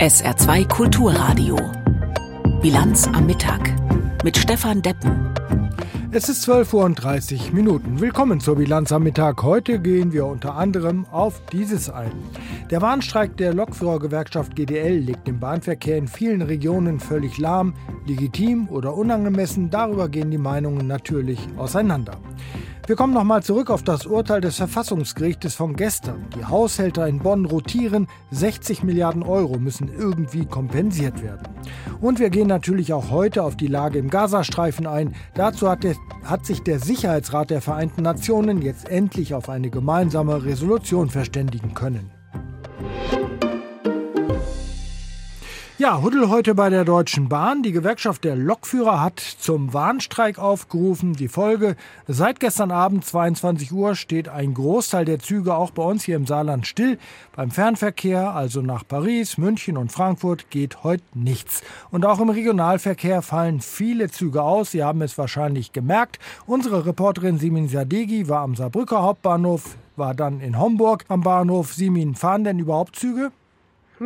SR2 Kulturradio. Bilanz am Mittag mit Stefan Deppen. Es ist 12 Uhr und 30 Minuten. Willkommen zur Bilanz am Mittag. Heute gehen wir unter anderem auf dieses ein. Der Warnstreik der Lokführergewerkschaft GDL legt den Bahnverkehr in vielen Regionen völlig lahm. Legitim oder unangemessen, darüber gehen die Meinungen natürlich auseinander. Wir kommen nochmal zurück auf das Urteil des Verfassungsgerichtes von gestern. Die Haushälter in Bonn rotieren, 60 Milliarden Euro müssen irgendwie kompensiert werden. Und wir gehen natürlich auch heute auf die Lage im Gazastreifen ein. Dazu hat, der, hat sich der Sicherheitsrat der Vereinten Nationen jetzt endlich auf eine gemeinsame Resolution verständigen können. Ja, Huddel heute bei der Deutschen Bahn. Die Gewerkschaft der Lokführer hat zum Warnstreik aufgerufen. Die Folge, seit gestern Abend 22 Uhr steht ein Großteil der Züge auch bei uns hier im Saarland still. Beim Fernverkehr, also nach Paris, München und Frankfurt, geht heute nichts. Und auch im Regionalverkehr fallen viele Züge aus. Sie haben es wahrscheinlich gemerkt. Unsere Reporterin Simin Sadegi war am Saarbrücker Hauptbahnhof, war dann in Homburg am Bahnhof. Simin, fahren denn überhaupt Züge?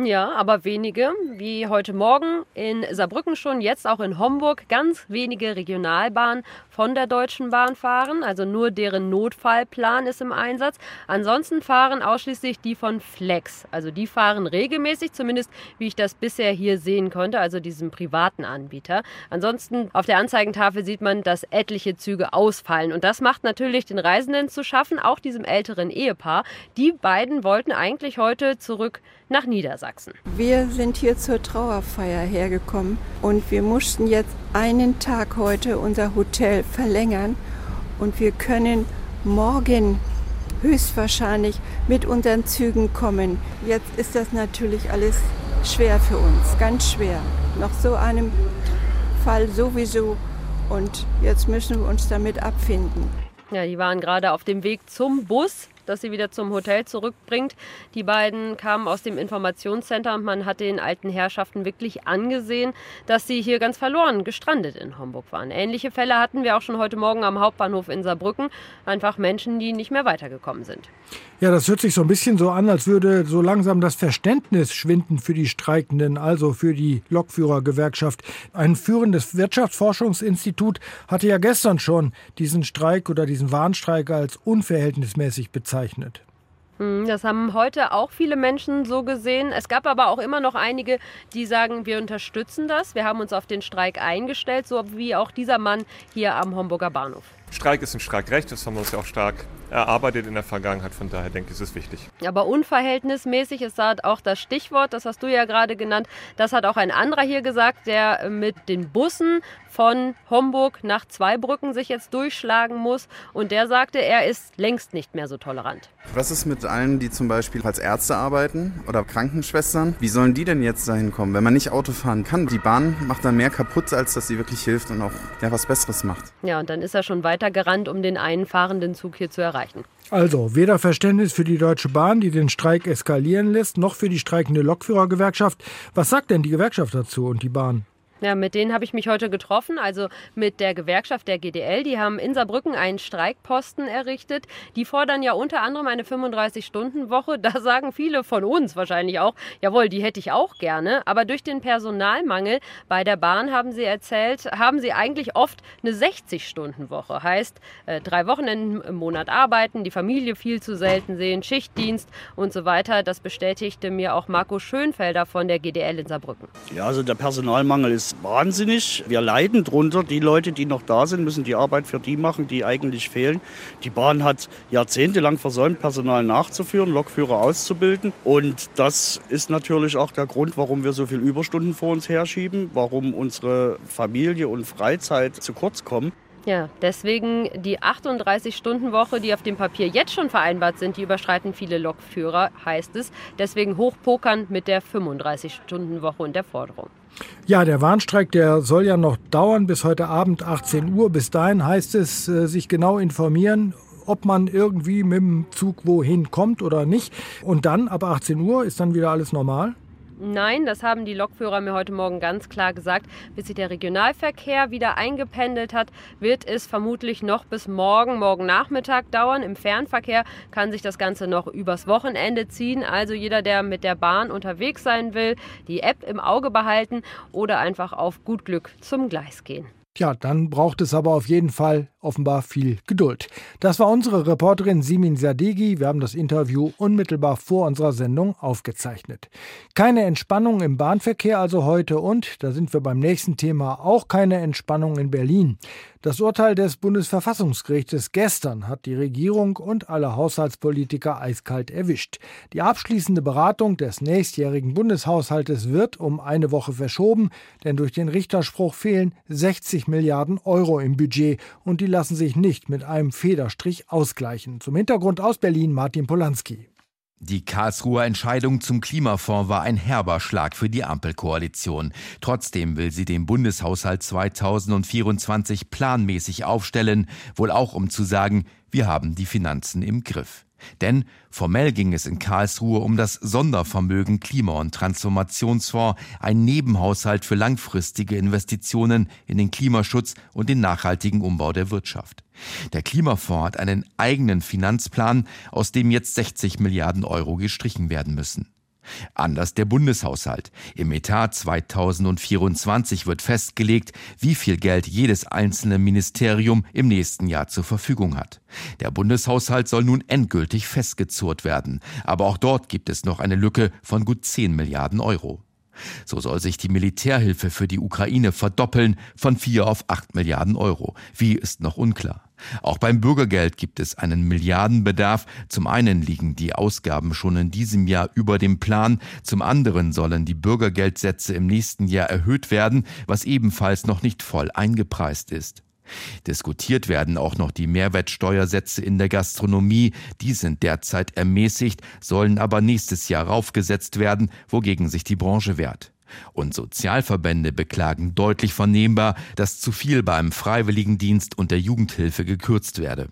Ja, aber wenige, wie heute Morgen in Saarbrücken schon, jetzt auch in Homburg, ganz wenige Regionalbahnen von der Deutschen Bahn fahren, also nur deren Notfallplan ist im Einsatz. Ansonsten fahren ausschließlich die von Flex, also die fahren regelmäßig, zumindest wie ich das bisher hier sehen konnte, also diesem privaten Anbieter. Ansonsten auf der Anzeigentafel sieht man, dass etliche Züge ausfallen und das macht natürlich den Reisenden zu schaffen, auch diesem älteren Ehepaar. Die beiden wollten eigentlich heute zurück nach Niedersachsen. Wir sind hier zur Trauerfeier hergekommen und wir mussten jetzt einen Tag heute unser Hotel verlängern und wir können morgen höchstwahrscheinlich mit unseren Zügen kommen. Jetzt ist das natürlich alles schwer für uns, ganz schwer. Nach so einem Fall sowieso und jetzt müssen wir uns damit abfinden. Ja, die waren gerade auf dem Weg zum Bus das sie wieder zum Hotel zurückbringt. Die beiden kamen aus dem Informationscenter und man hat den alten Herrschaften wirklich angesehen, dass sie hier ganz verloren gestrandet in Homburg waren. Ähnliche Fälle hatten wir auch schon heute Morgen am Hauptbahnhof in Saarbrücken. Einfach Menschen, die nicht mehr weitergekommen sind. Ja, das hört sich so ein bisschen so an, als würde so langsam das Verständnis schwinden für die Streikenden, also für die Lokführergewerkschaft. Ein führendes Wirtschaftsforschungsinstitut hatte ja gestern schon diesen Streik oder diesen Warnstreik als unverhältnismäßig bezeichnet. Hm, das haben heute auch viele Menschen so gesehen. Es gab aber auch immer noch einige, die sagen, wir unterstützen das. Wir haben uns auf den Streik eingestellt, so wie auch dieser Mann hier am Homburger Bahnhof. Streik ist ein Streikrecht, das haben wir uns ja auch stark erarbeitet in der Vergangenheit. Von daher denke ich, ist es wichtig. Aber unverhältnismäßig ist da auch das Stichwort, das hast du ja gerade genannt. Das hat auch ein anderer hier gesagt, der mit den Bussen von Homburg nach Zweibrücken sich jetzt durchschlagen muss. Und der sagte, er ist längst nicht mehr so tolerant. Was ist mit allen, die zum Beispiel als Ärzte arbeiten oder Krankenschwestern? Wie sollen die denn jetzt dahin kommen, wenn man nicht Auto fahren kann? Die Bahn macht dann mehr kaputt, als dass sie wirklich hilft und auch ja, was Besseres macht. Ja, und dann ist er schon weiter gerannt, um den einen fahrenden Zug hier zu erreichen. Also, weder Verständnis für die Deutsche Bahn, die den Streik eskalieren lässt, noch für die streikende Lokführergewerkschaft. Was sagt denn die Gewerkschaft dazu und die Bahn? Ja, mit denen habe ich mich heute getroffen, also mit der Gewerkschaft der GDL. Die haben in Saarbrücken einen Streikposten errichtet. Die fordern ja unter anderem eine 35-Stunden-Woche. Da sagen viele von uns wahrscheinlich auch, jawohl, die hätte ich auch gerne. Aber durch den Personalmangel bei der Bahn haben sie erzählt, haben sie eigentlich oft eine 60-Stunden-Woche. Heißt, äh, drei Wochenenden im Monat arbeiten, die Familie viel zu selten sehen, Schichtdienst und so weiter. Das bestätigte mir auch Marco Schönfelder von der GDL in Saarbrücken. Ja, also der Personalmangel ist ist wahnsinnig. Wir leiden drunter. Die Leute, die noch da sind, müssen die Arbeit für die machen, die eigentlich fehlen. Die Bahn hat jahrzehntelang versäumt, Personal nachzuführen, Lokführer auszubilden. Und das ist natürlich auch der Grund, warum wir so viele Überstunden vor uns herschieben, warum unsere Familie und Freizeit zu kurz kommen. Ja, deswegen die 38-Stunden-Woche, die auf dem Papier jetzt schon vereinbart sind, die überschreiten viele Lokführer, heißt es. Deswegen hochpokern mit der 35-Stunden-Woche und der Forderung. Ja, der Warnstreik, der soll ja noch dauern bis heute Abend 18 Uhr. Bis dahin heißt es, äh, sich genau informieren, ob man irgendwie mit dem Zug wohin kommt oder nicht. Und dann ab 18 Uhr ist dann wieder alles normal? Nein, das haben die Lokführer mir heute Morgen ganz klar gesagt. Bis sich der Regionalverkehr wieder eingependelt hat, wird es vermutlich noch bis morgen, morgen Nachmittag dauern. Im Fernverkehr kann sich das Ganze noch übers Wochenende ziehen. Also jeder, der mit der Bahn unterwegs sein will, die App im Auge behalten oder einfach auf gut Glück zum Gleis gehen. Ja, dann braucht es aber auf jeden Fall offenbar viel Geduld. Das war unsere Reporterin Simin Sadegi. Wir haben das Interview unmittelbar vor unserer Sendung aufgezeichnet. Keine Entspannung im Bahnverkehr also heute und, da sind wir beim nächsten Thema, auch keine Entspannung in Berlin. Das Urteil des Bundesverfassungsgerichtes gestern hat die Regierung und alle Haushaltspolitiker eiskalt erwischt. Die abschließende Beratung des nächstjährigen Bundeshaushaltes wird um eine Woche verschoben, denn durch den Richterspruch fehlen 60 Milliarden Euro im Budget und die lassen sich nicht mit einem Federstrich ausgleichen. Zum Hintergrund aus Berlin Martin Polanski. Die Karlsruher Entscheidung zum Klimafonds war ein herber Schlag für die Ampelkoalition. Trotzdem will sie den Bundeshaushalt 2024 planmäßig aufstellen, wohl auch um zu sagen, wir haben die Finanzen im Griff. Denn formell ging es in Karlsruhe um das Sondervermögen Klima- und Transformationsfonds, ein Nebenhaushalt für langfristige Investitionen in den Klimaschutz und den nachhaltigen Umbau der Wirtschaft. Der Klimafonds hat einen eigenen Finanzplan, aus dem jetzt 60 Milliarden Euro gestrichen werden müssen. Anders der Bundeshaushalt. Im Etat 2024 wird festgelegt, wie viel Geld jedes einzelne Ministerium im nächsten Jahr zur Verfügung hat. Der Bundeshaushalt soll nun endgültig festgezurrt werden. Aber auch dort gibt es noch eine Lücke von gut 10 Milliarden Euro. So soll sich die Militärhilfe für die Ukraine verdoppeln von 4 auf 8 Milliarden Euro. Wie ist noch unklar. Auch beim Bürgergeld gibt es einen Milliardenbedarf. Zum einen liegen die Ausgaben schon in diesem Jahr über dem Plan, zum anderen sollen die Bürgergeldsätze im nächsten Jahr erhöht werden, was ebenfalls noch nicht voll eingepreist ist. Diskutiert werden auch noch die Mehrwertsteuersätze in der Gastronomie. Die sind derzeit ermäßigt, sollen aber nächstes Jahr raufgesetzt werden, wogegen sich die Branche wehrt. Und Sozialverbände beklagen deutlich vernehmbar, dass zu viel beim Freiwilligendienst und der Jugendhilfe gekürzt werde.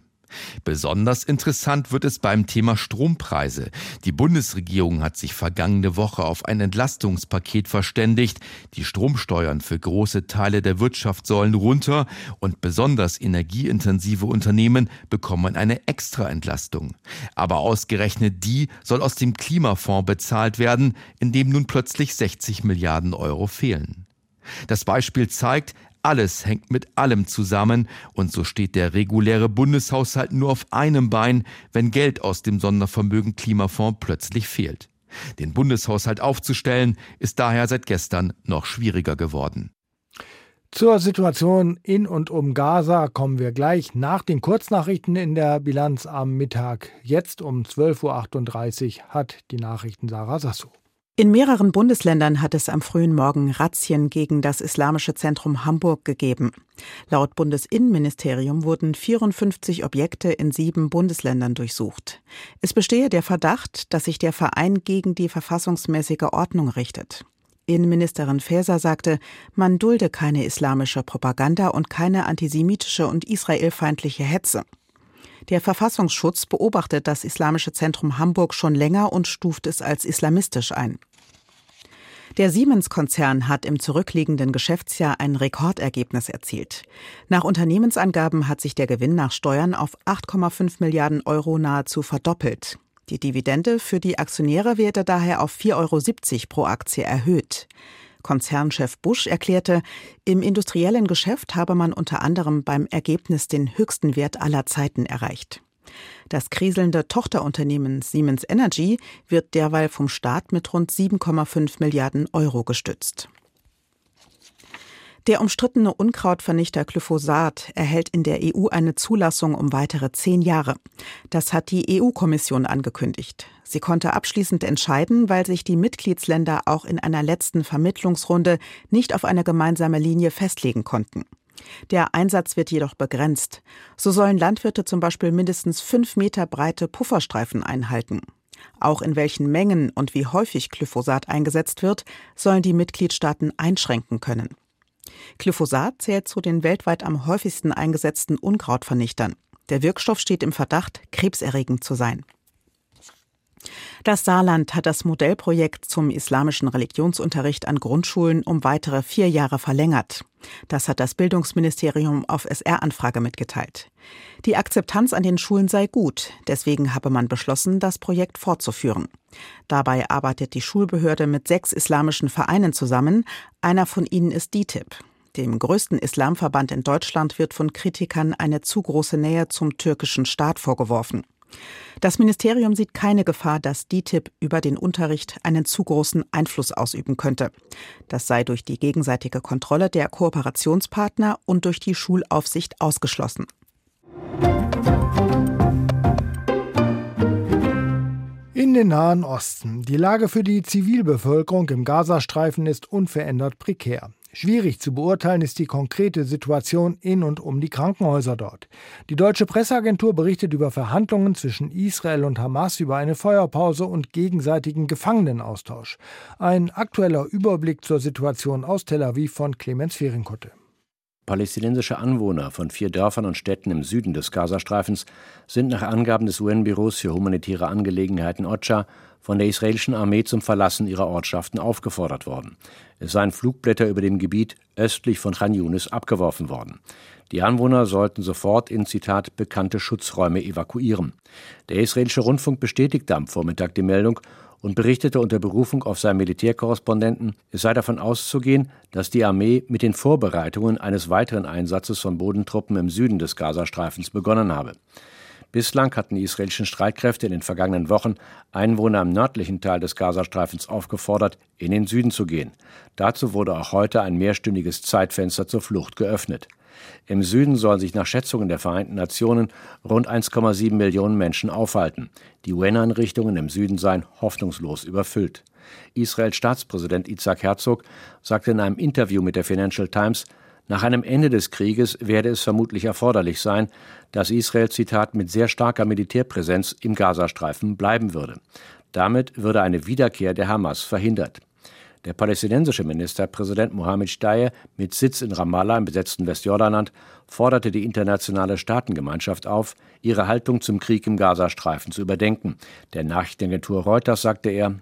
Besonders interessant wird es beim Thema Strompreise. Die Bundesregierung hat sich vergangene Woche auf ein Entlastungspaket verständigt. Die Stromsteuern für große Teile der Wirtschaft sollen runter und besonders energieintensive Unternehmen bekommen eine Extraentlastung. Aber ausgerechnet die soll aus dem Klimafonds bezahlt werden, in dem nun plötzlich 60 Milliarden Euro fehlen. Das Beispiel zeigt, alles hängt mit allem zusammen und so steht der reguläre Bundeshaushalt nur auf einem Bein, wenn Geld aus dem Sondervermögen Klimafonds plötzlich fehlt. Den Bundeshaushalt aufzustellen, ist daher seit gestern noch schwieriger geworden. Zur Situation in und um Gaza kommen wir gleich nach den Kurznachrichten in der Bilanz am Mittag. Jetzt um 12.38 Uhr hat die Nachrichten Sarah Sassou. In mehreren Bundesländern hat es am frühen Morgen Razzien gegen das Islamische Zentrum Hamburg gegeben. Laut Bundesinnenministerium wurden 54 Objekte in sieben Bundesländern durchsucht. Es bestehe der Verdacht, dass sich der Verein gegen die verfassungsmäßige Ordnung richtet. Innenministerin Faeser sagte, man dulde keine islamische Propaganda und keine antisemitische und israelfeindliche Hetze. Der Verfassungsschutz beobachtet das Islamische Zentrum Hamburg schon länger und stuft es als islamistisch ein. Der Siemens-Konzern hat im zurückliegenden Geschäftsjahr ein Rekordergebnis erzielt. Nach Unternehmensangaben hat sich der Gewinn nach Steuern auf 8,5 Milliarden Euro nahezu verdoppelt. Die Dividende für die Aktionäre werde daher auf 4,70 Euro pro Aktie erhöht. Konzernchef Busch erklärte, im industriellen Geschäft habe man unter anderem beim Ergebnis den höchsten Wert aller Zeiten erreicht. Das kriselnde Tochterunternehmen Siemens Energy wird derweil vom Staat mit rund 7,5 Milliarden Euro gestützt. Der umstrittene Unkrautvernichter Glyphosat erhält in der EU eine Zulassung um weitere zehn Jahre. Das hat die EU-Kommission angekündigt. Sie konnte abschließend entscheiden, weil sich die Mitgliedsländer auch in einer letzten Vermittlungsrunde nicht auf eine gemeinsame Linie festlegen konnten. Der Einsatz wird jedoch begrenzt. So sollen Landwirte zum Beispiel mindestens fünf Meter breite Pufferstreifen einhalten. Auch in welchen Mengen und wie häufig Glyphosat eingesetzt wird, sollen die Mitgliedstaaten einschränken können. Glyphosat zählt zu den weltweit am häufigsten eingesetzten Unkrautvernichtern. Der Wirkstoff steht im Verdacht, krebserregend zu sein. Das Saarland hat das Modellprojekt zum islamischen Religionsunterricht an Grundschulen um weitere vier Jahre verlängert. Das hat das Bildungsministerium auf SR-Anfrage mitgeteilt. Die Akzeptanz an den Schulen sei gut, deswegen habe man beschlossen, das Projekt fortzuführen. Dabei arbeitet die Schulbehörde mit sechs islamischen Vereinen zusammen. Einer von ihnen ist DITIB. Dem größten Islamverband in Deutschland wird von Kritikern eine zu große Nähe zum türkischen Staat vorgeworfen. Das Ministerium sieht keine Gefahr, dass DITIB über den Unterricht einen zu großen Einfluss ausüben könnte. Das sei durch die gegenseitige Kontrolle der Kooperationspartner und durch die Schulaufsicht ausgeschlossen. In den Nahen Osten. Die Lage für die Zivilbevölkerung im Gazastreifen ist unverändert prekär. Schwierig zu beurteilen ist die konkrete Situation in und um die Krankenhäuser dort. Die deutsche Presseagentur berichtet über Verhandlungen zwischen Israel und Hamas über eine Feuerpause und gegenseitigen Gefangenenaustausch. Ein aktueller Überblick zur Situation aus Tel Aviv von Clemens Fehrenkotte. Palästinensische Anwohner von vier Dörfern und Städten im Süden des Gazastreifens sind nach Angaben des UN-Büros für humanitäre Angelegenheiten OCHA von der israelischen Armee zum Verlassen ihrer Ortschaften aufgefordert worden. Es seien Flugblätter über dem Gebiet östlich von Khan Yunis abgeworfen worden. Die Anwohner sollten sofort in Zitat bekannte Schutzräume evakuieren. Der israelische Rundfunk bestätigte am Vormittag die Meldung und berichtete unter Berufung auf seinen Militärkorrespondenten, es sei davon auszugehen, dass die Armee mit den Vorbereitungen eines weiteren Einsatzes von Bodentruppen im Süden des Gazastreifens begonnen habe. Bislang hatten die israelischen Streitkräfte in den vergangenen Wochen Einwohner im nördlichen Teil des Gazastreifens aufgefordert, in den Süden zu gehen. Dazu wurde auch heute ein mehrstündiges Zeitfenster zur Flucht geöffnet. Im Süden sollen sich nach Schätzungen der Vereinten Nationen rund 1,7 Millionen Menschen aufhalten. Die UN-Einrichtungen im Süden seien hoffnungslos überfüllt. Israels Staatspräsident Isaac Herzog sagte in einem Interview mit der Financial Times, nach einem Ende des Krieges werde es vermutlich erforderlich sein, dass Israel, Zitat, mit sehr starker Militärpräsenz im Gazastreifen bleiben würde. Damit würde eine Wiederkehr der Hamas verhindert. Der palästinensische Ministerpräsident Mohammed Steyer mit Sitz in Ramallah im besetzten Westjordanland forderte die internationale Staatengemeinschaft auf, ihre Haltung zum Krieg im Gazastreifen zu überdenken. Der Nachrichtenagentur Reuters sagte er,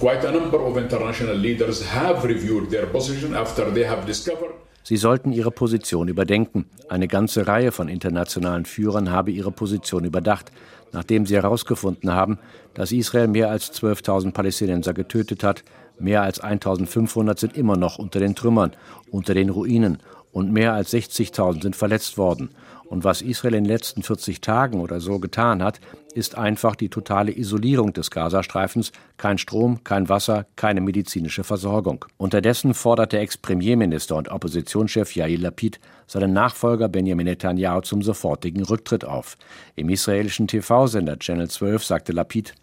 They should review their position Quite a number of international leaders have reviewed their position after they have discovered Sie sollten ihre Position überdenken. Eine ganze Reihe von internationalen Führern habe ihre Position überdacht, nachdem sie herausgefunden haben, dass Israel mehr als 12.000 Palästinenser getötet hat, mehr als 1.500 sind immer noch unter den Trümmern, unter den Ruinen und mehr als 60.000 sind verletzt worden. Und was Israel in den letzten 40 Tagen oder so getan hat, ist einfach die totale Isolierung des Gazastreifens. Kein Strom, kein Wasser, keine medizinische Versorgung. Unterdessen fordert der Ex-Premierminister und Oppositionschef Yair Lapid seinen Nachfolger Benjamin Netanyahu zum sofortigen Rücktritt auf. Im israelischen TV-Sender Channel 12 sagte Lapid,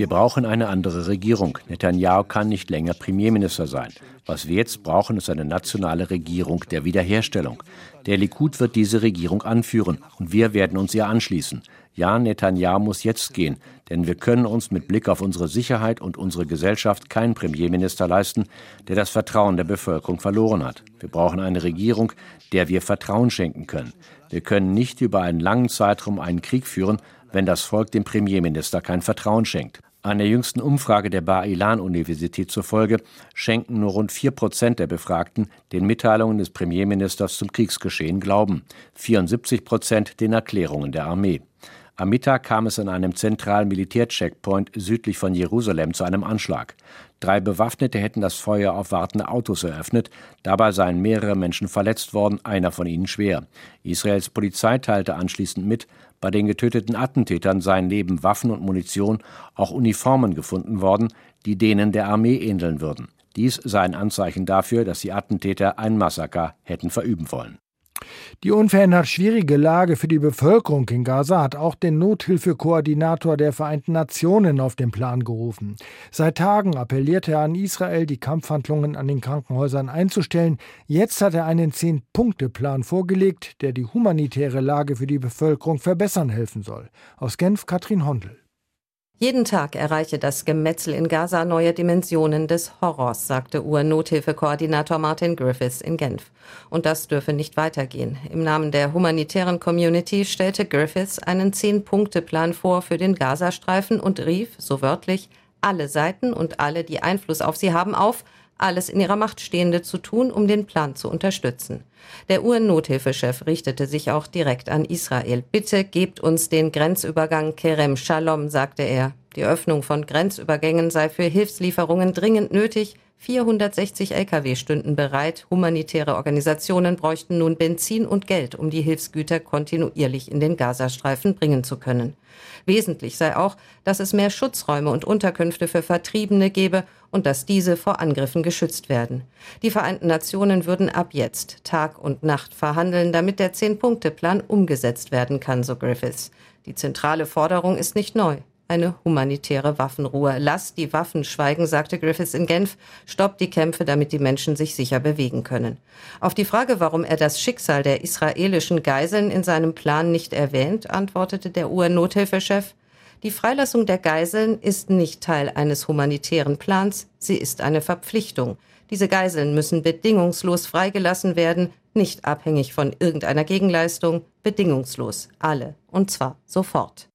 wir brauchen eine andere Regierung. Netanyahu kann nicht länger Premierminister sein. Was wir jetzt brauchen, ist eine nationale Regierung der Wiederherstellung. Der Likud wird diese Regierung anführen und wir werden uns ihr anschließen. Ja, Netanyahu muss jetzt gehen, denn wir können uns mit Blick auf unsere Sicherheit und unsere Gesellschaft keinen Premierminister leisten, der das Vertrauen der Bevölkerung verloren hat. Wir brauchen eine Regierung, der wir Vertrauen schenken können. Wir können nicht über einen langen Zeitraum einen Krieg führen, wenn das Volk dem Premierminister kein Vertrauen schenkt. Einer jüngsten Umfrage der Bar-Ilan-Universität zufolge schenken nur rund vier Prozent der Befragten den Mitteilungen des Premierministers zum Kriegsgeschehen Glauben, 74 Prozent den Erklärungen der Armee. Am Mittag kam es an einem zentralen Militärcheckpoint südlich von Jerusalem zu einem Anschlag. Drei Bewaffnete hätten das Feuer auf wartende Autos eröffnet. Dabei seien mehrere Menschen verletzt worden, einer von ihnen schwer. Israels Polizei teilte anschließend mit, bei den getöteten Attentätern seien neben Waffen und Munition auch Uniformen gefunden worden, die denen der Armee ähneln würden. Dies sei ein Anzeichen dafür, dass die Attentäter ein Massaker hätten verüben wollen. Die unverändert schwierige Lage für die Bevölkerung in Gaza hat auch den Nothilfekoordinator der Vereinten Nationen auf den Plan gerufen. Seit Tagen appellierte er an Israel, die Kampfhandlungen an den Krankenhäusern einzustellen. Jetzt hat er einen Zehn-Punkte-Plan vorgelegt, der die humanitäre Lage für die Bevölkerung verbessern helfen soll. Aus Genf Katrin Hondel. Jeden Tag erreiche das Gemetzel in Gaza neue Dimensionen des Horrors, sagte UN-Nothilfekoordinator Martin Griffiths in Genf. Und das dürfe nicht weitergehen. Im Namen der humanitären Community stellte Griffiths einen Zehn-Punkte-Plan vor für den Gazastreifen und rief, so wörtlich, alle Seiten und alle, die Einfluss auf sie haben, auf, alles in ihrer Macht Stehende zu tun, um den Plan zu unterstützen. Der UN-Nothilfechef richtete sich auch direkt an Israel. Bitte gebt uns den Grenzübergang Kerem Shalom, sagte er. Die Öffnung von Grenzübergängen sei für Hilfslieferungen dringend nötig. 460 Lkw stünden bereit. Humanitäre Organisationen bräuchten nun Benzin und Geld, um die Hilfsgüter kontinuierlich in den Gazastreifen bringen zu können. Wesentlich sei auch, dass es mehr Schutzräume und Unterkünfte für Vertriebene gebe und dass diese vor Angriffen geschützt werden. Die Vereinten Nationen würden ab jetzt Tag und Nacht verhandeln, damit der Zehn-Punkte-Plan umgesetzt werden kann, so Griffiths. Die zentrale Forderung ist nicht neu eine humanitäre Waffenruhe. Lasst die Waffen schweigen, sagte Griffiths in Genf. Stoppt die Kämpfe, damit die Menschen sich sicher bewegen können. Auf die Frage, warum er das Schicksal der israelischen Geiseln in seinem Plan nicht erwähnt, antwortete der UN-Nothilfechef. Die Freilassung der Geiseln ist nicht Teil eines humanitären Plans, sie ist eine Verpflichtung. Diese Geiseln müssen bedingungslos freigelassen werden, nicht abhängig von irgendeiner Gegenleistung, bedingungslos, alle, und zwar sofort.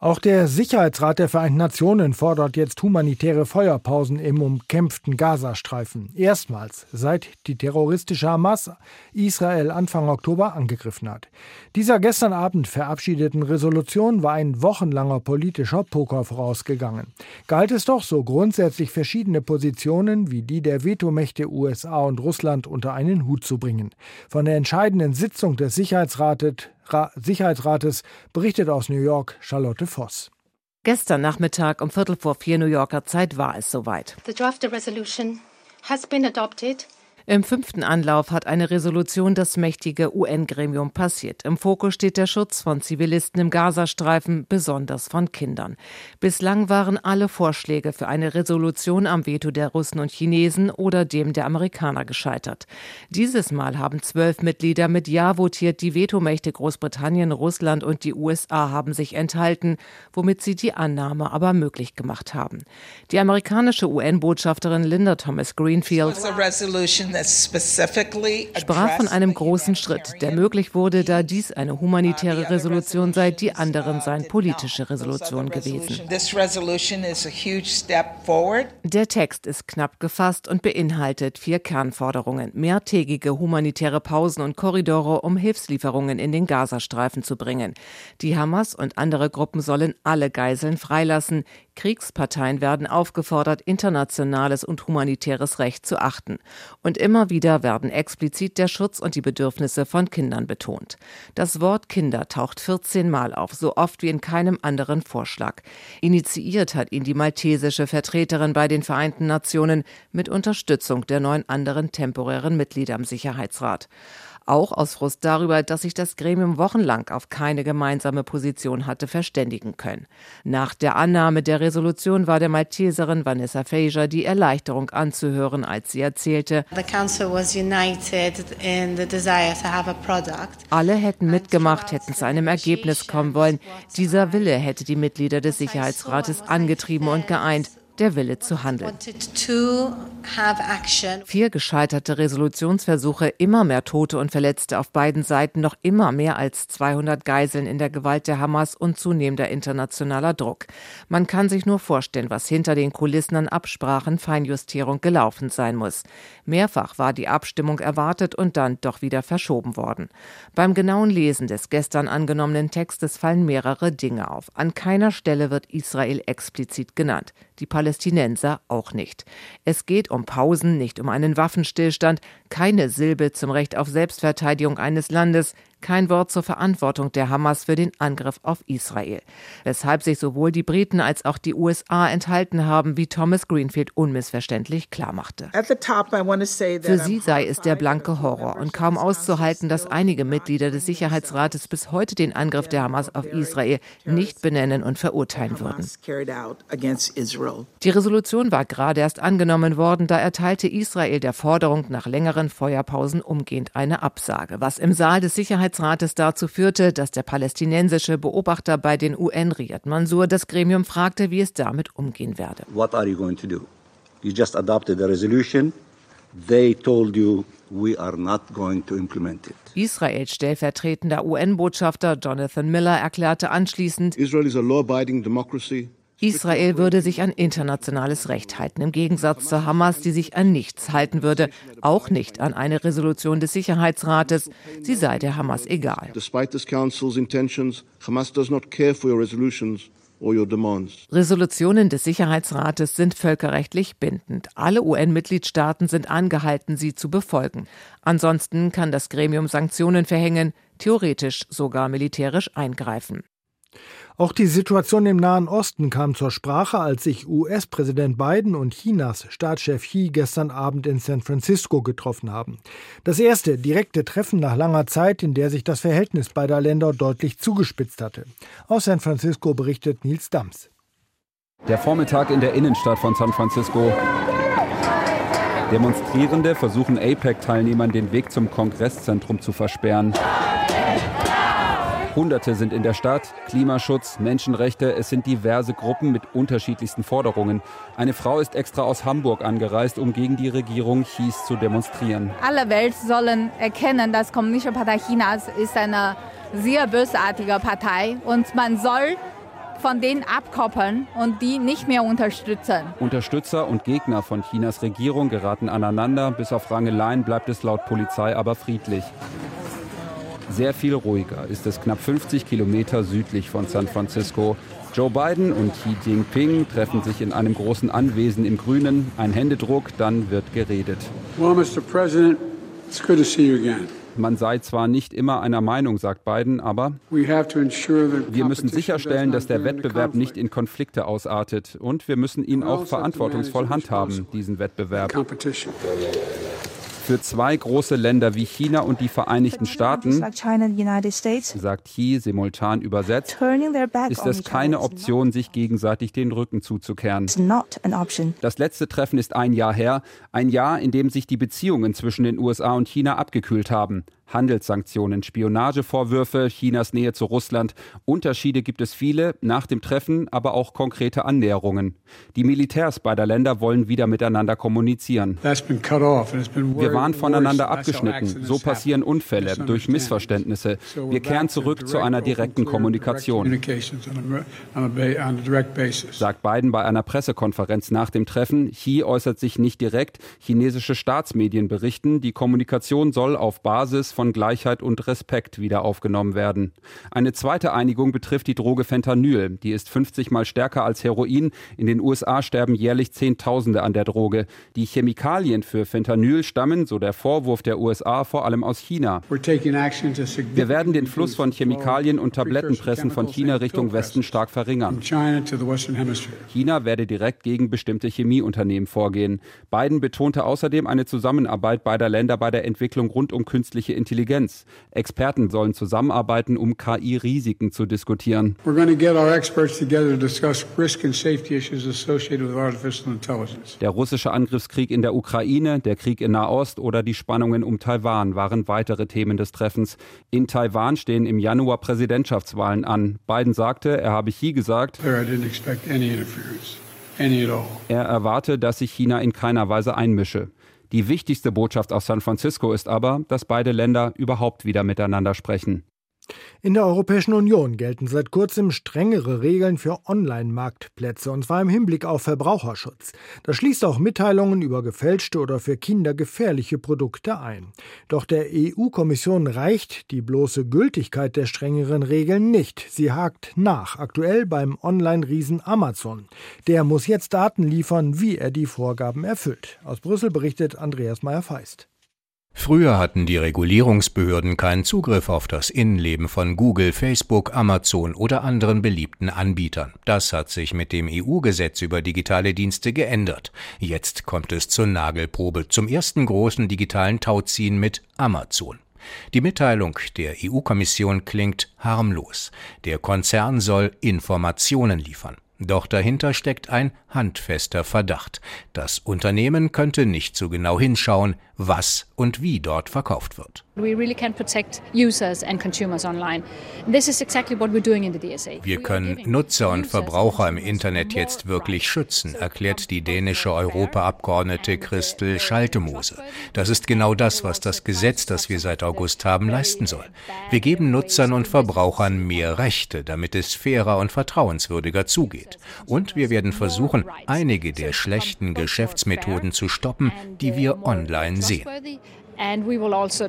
Auch der Sicherheitsrat der Vereinten Nationen fordert jetzt humanitäre Feuerpausen im umkämpften Gazastreifen. Erstmals seit die terroristische Hamas Israel Anfang Oktober angegriffen hat. Dieser gestern Abend verabschiedeten Resolution war ein wochenlanger politischer Poker vorausgegangen. Galt es doch so grundsätzlich verschiedene Positionen wie die der Vetomächte USA und Russland unter einen Hut zu bringen. Von der entscheidenden Sitzung des Sicherheitsrates Sicherheitsrates berichtet aus New York Charlotte Voss. Gestern Nachmittag um Viertel vor vier New Yorker Zeit war es soweit. The draft resolution has been adopted im fünften Anlauf hat eine Resolution das mächtige UN-Gremium passiert. Im Fokus steht der Schutz von Zivilisten im Gazastreifen, besonders von Kindern. Bislang waren alle Vorschläge für eine Resolution am Veto der Russen und Chinesen oder dem der Amerikaner gescheitert. Dieses Mal haben zwölf Mitglieder mit Ja votiert. Die Vetomächte Großbritannien, Russland und die USA haben sich enthalten, womit sie die Annahme aber möglich gemacht haben. Die amerikanische UN-Botschafterin Linda Thomas Greenfield sprach von einem großen Schritt, der möglich wurde, da dies eine humanitäre Resolution sei, die anderen seien politische Resolutionen gewesen. Der Text ist knapp gefasst und beinhaltet vier Kernforderungen. Mehrtägige humanitäre Pausen und Korridore, um Hilfslieferungen in den Gazastreifen zu bringen. Die Hamas und andere Gruppen sollen alle Geiseln freilassen. Kriegsparteien werden aufgefordert, internationales und humanitäres Recht zu achten. Und immer wieder werden explizit der Schutz und die Bedürfnisse von Kindern betont. Das Wort Kinder taucht 14 Mal auf, so oft wie in keinem anderen Vorschlag. Initiiert hat ihn die maltesische Vertreterin bei den Vereinten Nationen mit Unterstützung der neun anderen temporären Mitglieder im Sicherheitsrat auch aus Frust darüber, dass sich das Gremium wochenlang auf keine gemeinsame Position hatte verständigen können. Nach der Annahme der Resolution war der Malteserin Vanessa Fraser die Erleichterung anzuhören, als sie erzählte, alle hätten mitgemacht, hätten zu einem Ergebnis kommen wollen. Dieser Wille hätte die Mitglieder des Sicherheitsrates angetrieben und geeint der Wille zu handeln. Vier gescheiterte Resolutionsversuche, immer mehr Tote und Verletzte auf beiden Seiten, noch immer mehr als 200 Geiseln in der Gewalt der Hamas und zunehmender internationaler Druck. Man kann sich nur vorstellen, was hinter den Kulissen an Absprachen, Feinjustierung gelaufen sein muss. Mehrfach war die Abstimmung erwartet und dann doch wieder verschoben worden. Beim genauen Lesen des gestern angenommenen Textes fallen mehrere Dinge auf. An keiner Stelle wird Israel explizit genannt die Palästinenser auch nicht. Es geht um Pausen, nicht um einen Waffenstillstand, keine Silbe zum Recht auf Selbstverteidigung eines Landes, kein Wort zur Verantwortung der Hamas für den Angriff auf Israel. Weshalb sich sowohl die Briten als auch die USA enthalten haben, wie Thomas Greenfield unmissverständlich klarmachte. Für sie sei es der blanke Horror und kaum auszuhalten, dass einige Mitglieder des Sicherheitsrates bis heute den Angriff der Hamas auf Israel nicht benennen und verurteilen würden. Die Resolution war gerade erst angenommen worden, da erteilte Israel der Forderung nach längeren Feuerpausen umgehend eine Absage, was im Saal des Sicherheitsrates Sicherheitsrates dazu führte, dass der palästinensische Beobachter bei den UN Riyad Mansour das Gremium fragte, wie es damit umgehen werde. What are you going to do? You just adopted a resolution. They told you we are not going to implement it. Israels stellvertretender UN-Botschafter Jonathan Miller erklärte anschließend, Israel is a law-abiding democracy. Israel würde sich an internationales Recht halten, im Gegensatz zur Hamas, die sich an nichts halten würde, auch nicht an eine Resolution des Sicherheitsrates. Sie sei der Hamas egal. Despite this council's intentions, Hamas does not care for your resolutions or your demands. Resolutionen des Sicherheitsrates sind völkerrechtlich bindend. Alle UN-Mitgliedstaaten sind angehalten, sie zu befolgen. Ansonsten kann das Gremium Sanktionen verhängen, theoretisch sogar militärisch eingreifen. Auch die Situation im Nahen Osten kam zur Sprache, als sich US-Präsident Biden und Chinas Staatschef Xi gestern Abend in San Francisco getroffen haben. Das erste direkte Treffen nach langer Zeit, in der sich das Verhältnis beider Länder deutlich zugespitzt hatte. Aus San Francisco berichtet Nils Dams. Der Vormittag in der Innenstadt von San Francisco. Demonstrierende versuchen APEC-Teilnehmern den Weg zum Kongresszentrum zu versperren. Hunderte sind in der Stadt. Klimaschutz, Menschenrechte, es sind diverse Gruppen mit unterschiedlichsten Forderungen. Eine Frau ist extra aus Hamburg angereist, um gegen die Regierung Chies zu demonstrieren. Alle Welt sollen erkennen, dass Kommunistische Partei Chinas ist eine sehr bösartige Partei und man soll von denen abkoppeln und die nicht mehr unterstützen. Unterstützer und Gegner von Chinas Regierung geraten aneinander. Bis auf Rangeleien bleibt es laut Polizei aber friedlich. Sehr viel ruhiger ist es knapp 50 Kilometer südlich von San Francisco. Joe Biden und Xi Jinping treffen sich in einem großen Anwesen im Grünen. Ein Händedruck, dann wird geredet. Well, Mr. President, it's good to see you again. Man sei zwar nicht immer einer Meinung, sagt Biden, aber wir müssen sicherstellen, dass der Wettbewerb nicht in Konflikte ausartet. Und wir müssen ihn auch verantwortungsvoll handhaben, diesen Wettbewerb. Für zwei große Länder wie China und die Vereinigten Staaten, sagt Xi simultan übersetzt, ist es keine Option, sich gegenseitig den Rücken zuzukehren. Das letzte Treffen ist ein Jahr her, ein Jahr, in dem sich die Beziehungen zwischen den USA und China abgekühlt haben. Handelssanktionen, Spionagevorwürfe, Chinas Nähe zu Russland. Unterschiede gibt es viele, nach dem Treffen aber auch konkrete Annäherungen. Die Militärs beider Länder wollen wieder miteinander kommunizieren. Wir waren voneinander abgeschnitten. So passieren Unfälle durch Missverständnisse. Wir kehren zurück zu einer direkten Kommunikation. Sagt Biden bei einer Pressekonferenz nach dem Treffen. Xi äußert sich nicht direkt. Chinesische Staatsmedien berichten, die Kommunikation soll auf Basis von Gleichheit und Respekt wieder aufgenommen werden. Eine zweite Einigung betrifft die Droge Fentanyl. Die ist 50 mal stärker als Heroin. In den USA sterben jährlich Zehntausende an der Droge. Die Chemikalien für Fentanyl stammen, so der Vorwurf der USA, vor allem aus China. Wir werden den Fluss von Chemikalien und Tablettenpressen von China Richtung Westen stark verringern. China werde direkt gegen bestimmte Chemieunternehmen vorgehen. Biden betonte außerdem eine Zusammenarbeit beider Länder bei der Entwicklung rund um künstliche Intelligenz. Experten sollen zusammenarbeiten, um KI-Risiken zu diskutieren. Der russische Angriffskrieg in der Ukraine, der Krieg in Nahost oder die Spannungen um Taiwan waren weitere Themen des Treffens. In Taiwan stehen im Januar Präsidentschaftswahlen an. Biden sagte, er habe Xi gesagt, er erwarte, dass sich China in keiner Weise einmische. Die wichtigste Botschaft aus San Francisco ist aber, dass beide Länder überhaupt wieder miteinander sprechen. In der Europäischen Union gelten seit kurzem strengere Regeln für Online-Marktplätze, und zwar im Hinblick auf Verbraucherschutz. Das schließt auch Mitteilungen über gefälschte oder für Kinder gefährliche Produkte ein. Doch der EU-Kommission reicht die bloße Gültigkeit der strengeren Regeln nicht. Sie hakt nach, aktuell beim Online-Riesen Amazon. Der muss jetzt Daten liefern, wie er die Vorgaben erfüllt. Aus Brüssel berichtet Andreas Meyer-Feist. Früher hatten die Regulierungsbehörden keinen Zugriff auf das Innenleben von Google, Facebook, Amazon oder anderen beliebten Anbietern. Das hat sich mit dem EU-Gesetz über digitale Dienste geändert. Jetzt kommt es zur Nagelprobe, zum ersten großen digitalen Tauziehen mit Amazon. Die Mitteilung der EU-Kommission klingt harmlos. Der Konzern soll Informationen liefern. Doch dahinter steckt ein handfester Verdacht. Das Unternehmen könnte nicht so genau hinschauen, was und wie dort verkauft wird. Wir können Nutzer und Verbraucher im Internet jetzt wirklich schützen, erklärt die dänische Europaabgeordnete Christel Schaltemose. Das ist genau das, was das Gesetz, das wir seit August haben, leisten soll. Wir geben Nutzern und Verbrauchern mehr Rechte, damit es fairer und vertrauenswürdiger zugeht. Und wir werden versuchen, einige der schlechten Geschäftsmethoden zu stoppen, die wir online sehen. Also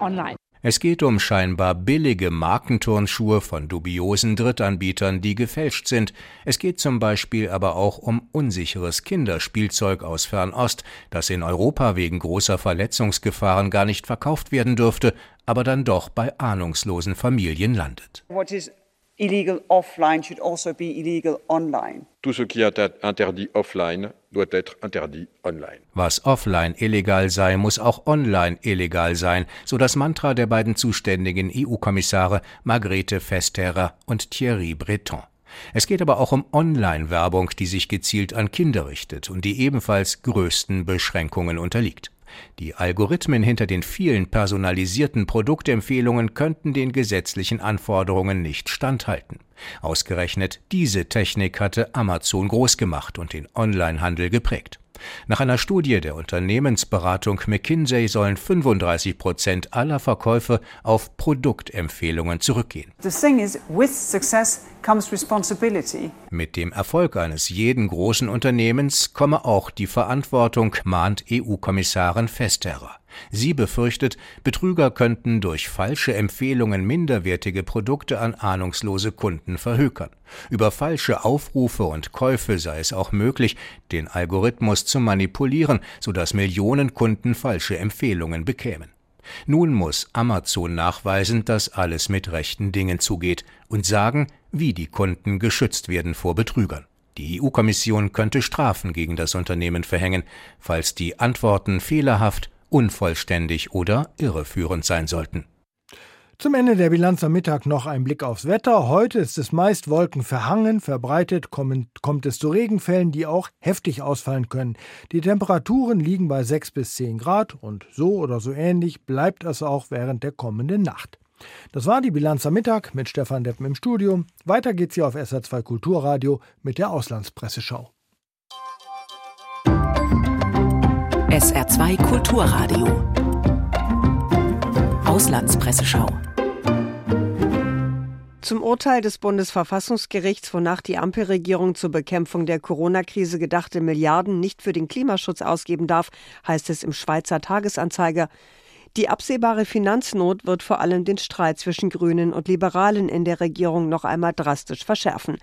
uh. Es geht um scheinbar billige Markenturnschuhe von dubiosen Drittanbietern, die gefälscht sind. Es geht zum Beispiel aber auch um unsicheres Kinderspielzeug aus Fernost, das in Europa wegen großer Verletzungsgefahren gar nicht verkauft werden dürfte, aber dann doch bei ahnungslosen Familien landet. What is illegal offline should also be illegal online. Tout ce qui est interdit offline doit être interdit online. Was offline illegal sei, muss auch online illegal sein, so das Mantra der beiden zuständigen EU-Kommissare Margrethe Vestager und Thierry Breton. Es geht aber auch um Online-Werbung, die sich gezielt an Kinder richtet und die ebenfalls größten Beschränkungen unterliegt. Die Algorithmen hinter den vielen personalisierten Produktempfehlungen könnten den gesetzlichen Anforderungen nicht standhalten. Ausgerechnet diese Technik hatte Amazon groß gemacht und den Onlinehandel geprägt. Nach einer Studie der Unternehmensberatung McKinsey sollen 35 Prozent aller Verkäufe auf Produktempfehlungen zurückgehen. Mit dem Erfolg eines jeden großen Unternehmens komme auch die Verantwortung, mahnt EU-Kommissarin Vestager. Sie befürchtet, Betrüger könnten durch falsche Empfehlungen minderwertige Produkte an ahnungslose Kunden verhökern. Über falsche Aufrufe und Käufe sei es auch möglich, den Algorithmus zu manipulieren, sodass Millionen Kunden falsche Empfehlungen bekämen. Nun muss Amazon nachweisen, dass alles mit rechten Dingen zugeht und sagen, wie die Kunden geschützt werden vor Betrügern. Die EU-Kommission könnte Strafen gegen das Unternehmen verhängen, falls die Antworten fehlerhaft unvollständig oder irreführend sein sollten. Zum Ende der Bilanz am Mittag noch ein Blick aufs Wetter. Heute ist es meist wolkenverhangen, verbreitet kommt es zu Regenfällen, die auch heftig ausfallen können. Die Temperaturen liegen bei 6 bis 10 Grad und so oder so ähnlich bleibt es auch während der kommenden Nacht. Das war die Bilanz am Mittag mit Stefan Deppen im Studio. Weiter geht's hier auf SR2 Kulturradio mit der Auslandspresseschau. SR2 Kulturradio. Auslandspresseschau. Zum Urteil des Bundesverfassungsgerichts, wonach die Ampelregierung zur Bekämpfung der Corona-Krise gedachte Milliarden nicht für den Klimaschutz ausgeben darf, heißt es im Schweizer Tagesanzeiger. Die absehbare Finanznot wird vor allem den Streit zwischen Grünen und Liberalen in der Regierung noch einmal drastisch verschärfen.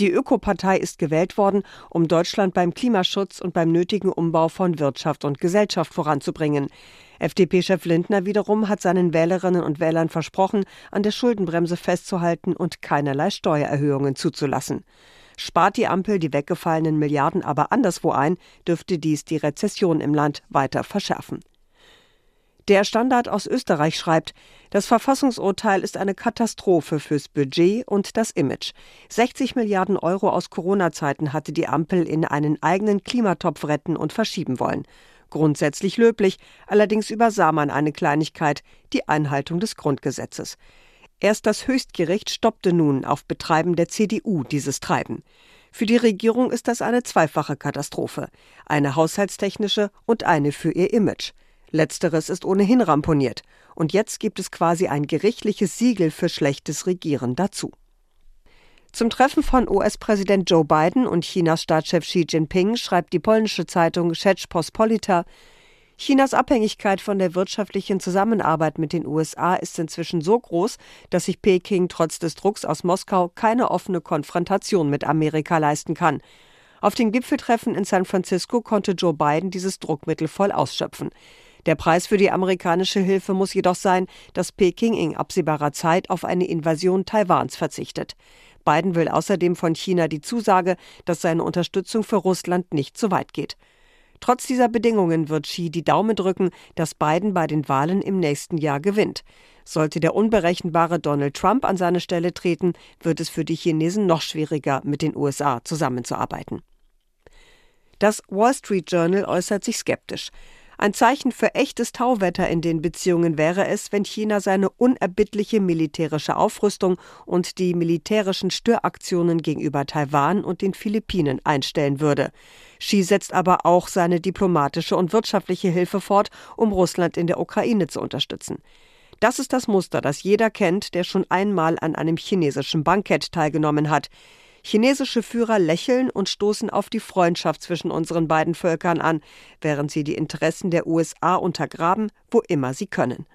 Die Ökopartei ist gewählt worden, um Deutschland beim Klimaschutz und beim nötigen Umbau von Wirtschaft und Gesellschaft voranzubringen. FDP-Chef Lindner wiederum hat seinen Wählerinnen und Wählern versprochen, an der Schuldenbremse festzuhalten und keinerlei Steuererhöhungen zuzulassen. Spart die Ampel die weggefallenen Milliarden aber anderswo ein, dürfte dies die Rezession im Land weiter verschärfen. Der Standard aus Österreich schreibt, das Verfassungsurteil ist eine Katastrophe fürs Budget und das Image. 60 Milliarden Euro aus Corona-Zeiten hatte die Ampel in einen eigenen Klimatopf retten und verschieben wollen. Grundsätzlich löblich, allerdings übersah man eine Kleinigkeit, die Einhaltung des Grundgesetzes. Erst das Höchstgericht stoppte nun auf Betreiben der CDU dieses Treiben. Für die Regierung ist das eine zweifache Katastrophe, eine haushaltstechnische und eine für ihr Image. Letzteres ist ohnehin ramponiert. Und jetzt gibt es quasi ein gerichtliches Siegel für schlechtes Regieren dazu. Zum Treffen von US-Präsident Joe Biden und Chinas Staatschef Xi Jinping schreibt die polnische Zeitung Rzeczpospolita, Chinas Abhängigkeit von der wirtschaftlichen Zusammenarbeit mit den USA ist inzwischen so groß, dass sich Peking trotz des Drucks aus Moskau keine offene Konfrontation mit Amerika leisten kann. Auf den Gipfeltreffen in San Francisco konnte Joe Biden dieses Druckmittel voll ausschöpfen. Der Preis für die amerikanische Hilfe muss jedoch sein, dass Peking in absehbarer Zeit auf eine Invasion Taiwans verzichtet. Biden will außerdem von China die Zusage, dass seine Unterstützung für Russland nicht zu weit geht. Trotz dieser Bedingungen wird Xi die Daumen drücken, dass Biden bei den Wahlen im nächsten Jahr gewinnt. Sollte der unberechenbare Donald Trump an seine Stelle treten, wird es für die Chinesen noch schwieriger, mit den USA zusammenzuarbeiten. Das Wall Street Journal äußert sich skeptisch. Ein Zeichen für echtes Tauwetter in den Beziehungen wäre es, wenn China seine unerbittliche militärische Aufrüstung und die militärischen Störaktionen gegenüber Taiwan und den Philippinen einstellen würde. Xi setzt aber auch seine diplomatische und wirtschaftliche Hilfe fort, um Russland in der Ukraine zu unterstützen. Das ist das Muster, das jeder kennt, der schon einmal an einem chinesischen Bankett teilgenommen hat. Chinesische Führer lächeln und stoßen auf die Freundschaft zwischen unseren beiden Völkern an, während sie die Interessen der USA untergraben, wo immer sie können.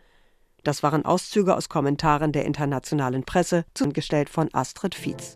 Das waren Auszüge aus Kommentaren der internationalen Presse, zugestellt von Astrid Fietz.